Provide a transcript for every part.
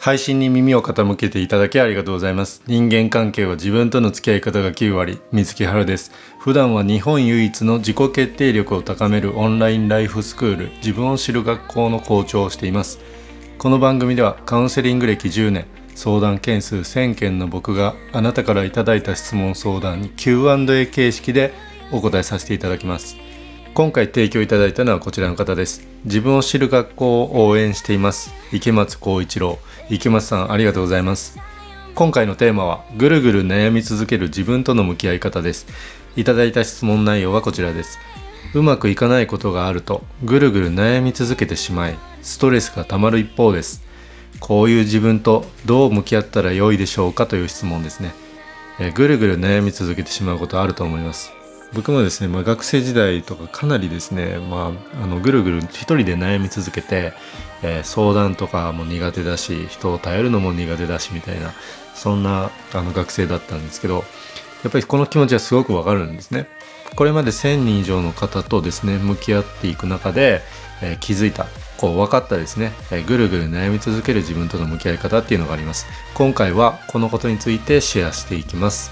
配信に耳を傾けていただきありがとうございます。人間関係は自分との付き合い方が9割水木春です。普段は日本唯一の自己決定力を高めるオンラインライフスクール自分を知る学校の校長をしています。この番組ではカウンセリング歴10年相談件数1000件の僕があなたからいただいた質問相談に Q&A 形式でお答えさせていただきます。今回提供いただいたのはこちらの方です。自分を知る学校を応援しています。池松光一郎。池松さんありがとうございます。今回のテーマはぐるぐる悩み続ける自分との向き合い方です。いただいた質問内容はこちらです。うまくいかないことがあるとぐるぐる悩み続けてしまいストレスがたまる一方です。こういう自分とどう向き合ったら良いでしょうかという質問ですね、えぐるぐる悩み続けてしまうことあると思います。僕もですね、まあ、学生時代とかかなりですね、まあ、あのぐるぐる一人で悩み続けて、えー、相談とかも苦手だし人を頼るのも苦手だしみたいなそんなあの学生だったんですけどやっぱりこの気持ちはすごくわかるんですね。これまで1000人以上の方とですね向き合っていく中で、えー、気づいたこう分かったですね、えー、ぐるぐる悩み続ける自分との向き合い方っていうのがあります今回はこのことについてシェアしていきます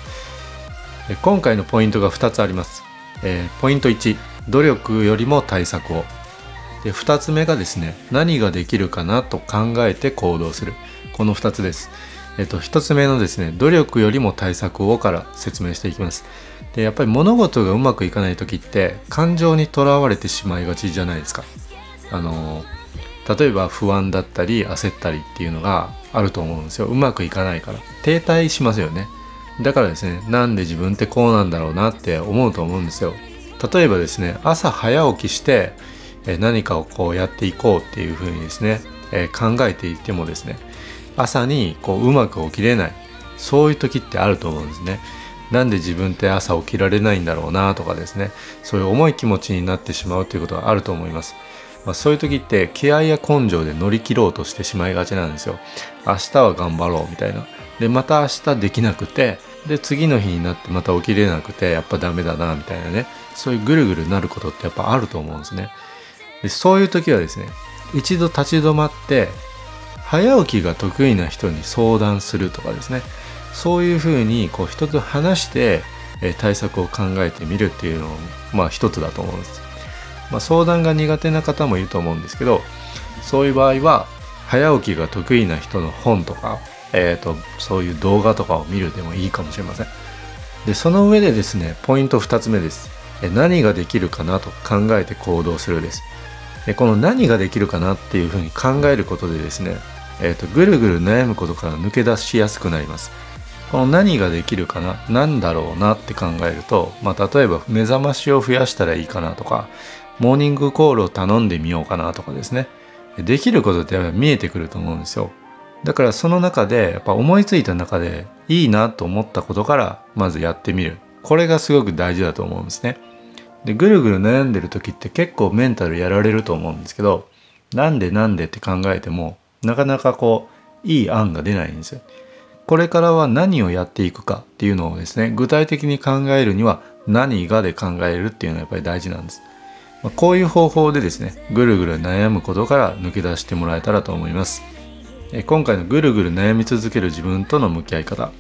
今回のポイントが2つあります、えー、ポイント1努力よりも対策を。で2つ目がですね何ができるかなと考えて行動する。この2つです。えっと1つ目のですね努力よりも対策をから説明していきます。でやっぱり物事がうまくいかない時って感情にとらわれてしまいがちじゃないですか。あの例えば不安だったり焦ったりっていうのがあると思うんですよ。うまくいかないから。停滞しますよね。だからですねなんで自分ってこうなんだろうなって思うと思うんですよ。例えばですね朝早起きして何かをこうやっていこうっていうふうにですね考えていてもですね朝にこううまく起きれない。そういう時ってあると思うんですね。なんで自分って朝起きられないんだろうなとかですねそういう重い気持ちになってしまうということはあると思います。まあ、そういう時って気合や根性で乗り切ろうとしてしまいがちなんですよ。明日は頑張ろうみたいな。でまた明日できなくてで次の日になってまた起きれなくてやっぱダメだなみたいなね。そういうぐるぐるなることってやっぱあると思うんですね。でそういう時はですね一度立ち止まって早起きが得意な人に相談するとかですね。そういうふうにこう人と話して対策を考えてみるっていうのもまあ一つだと思うんです。まあ、相談が苦手な方もいると思うんですけどそういう場合は早起きが得意な人の本とか、えーと、そういう動画とかを見るでもいいかもしれません。でその上でですねポイント2つ目です。何ができるかなと考えて行動するです。でこの何ができるかなっていうふうに考えることでですね、えーと、ぐるぐる悩むことから抜け出しやすくなります。この何ができるかな何だろうなって考えると、まあ、例えば目覚ましを増やしたらいいかなとかモーニングコールを頼んでみようかなとかですね。できることってやっぱ見えてくると思うんですよ。だからその中でやっぱ思いついた中でいいなと思ったことからまずやってみる。これがすごく大事だと思うんですね。でぐるぐる悩んでる時って結構メンタルやられると思うんですけどなんでなんでって考えてもなかなかこういい案が出ないんですよ。これからは何をやっていくかっていうのをですね具体的に考えるには何がで考えるっていうのはやっぱり大事なんです。まあ、こういう方法でですねぐるぐる悩むことから抜け出してもらえたらと思います。え今回のぐるぐる悩み続ける自分との向き合い方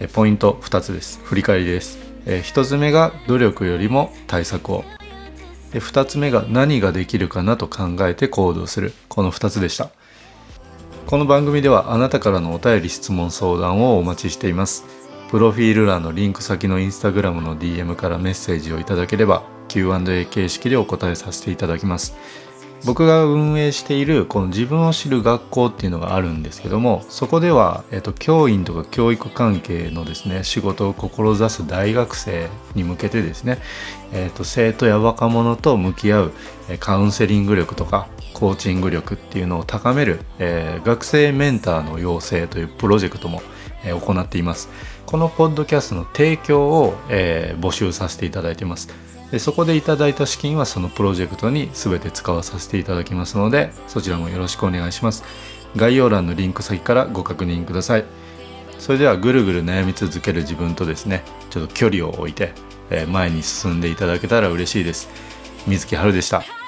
えポイント2つです。振り返りです。え1つ目が努力よりも対策を。で2つ目が何ができるかなと考えて行動する。この2つでした。この番組ではあなたからのお便り質問相談をお待ちしています。プロフィール欄のリンク先のインスタグラムの DM からメッセージをいただければ Q&A 形式でお答えさせていただきます。僕が運営しているこの自分を知る学校っていうのがあるんですけどもそこでは、えっと、教員とか教育関係のですね仕事を志す大学生に向けてですね、えっと、生徒や若者と向き合うカウンセリング力とかコーチング力っていうのを高める、えー、学生メンターの養成というプロジェクトも、行っています。このポッドキャストの提供を、えー、募集させていただいています。でそこでいただいた資金はそのプロジェクトに全て使わさせていただきますのでそちらもよろしくお願いします。概要欄のリンク先からご確認ください。それではぐるぐる悩み続ける自分とですねちょっと距離を置いて前に進んでいただけたら嬉しいです。水木春でした。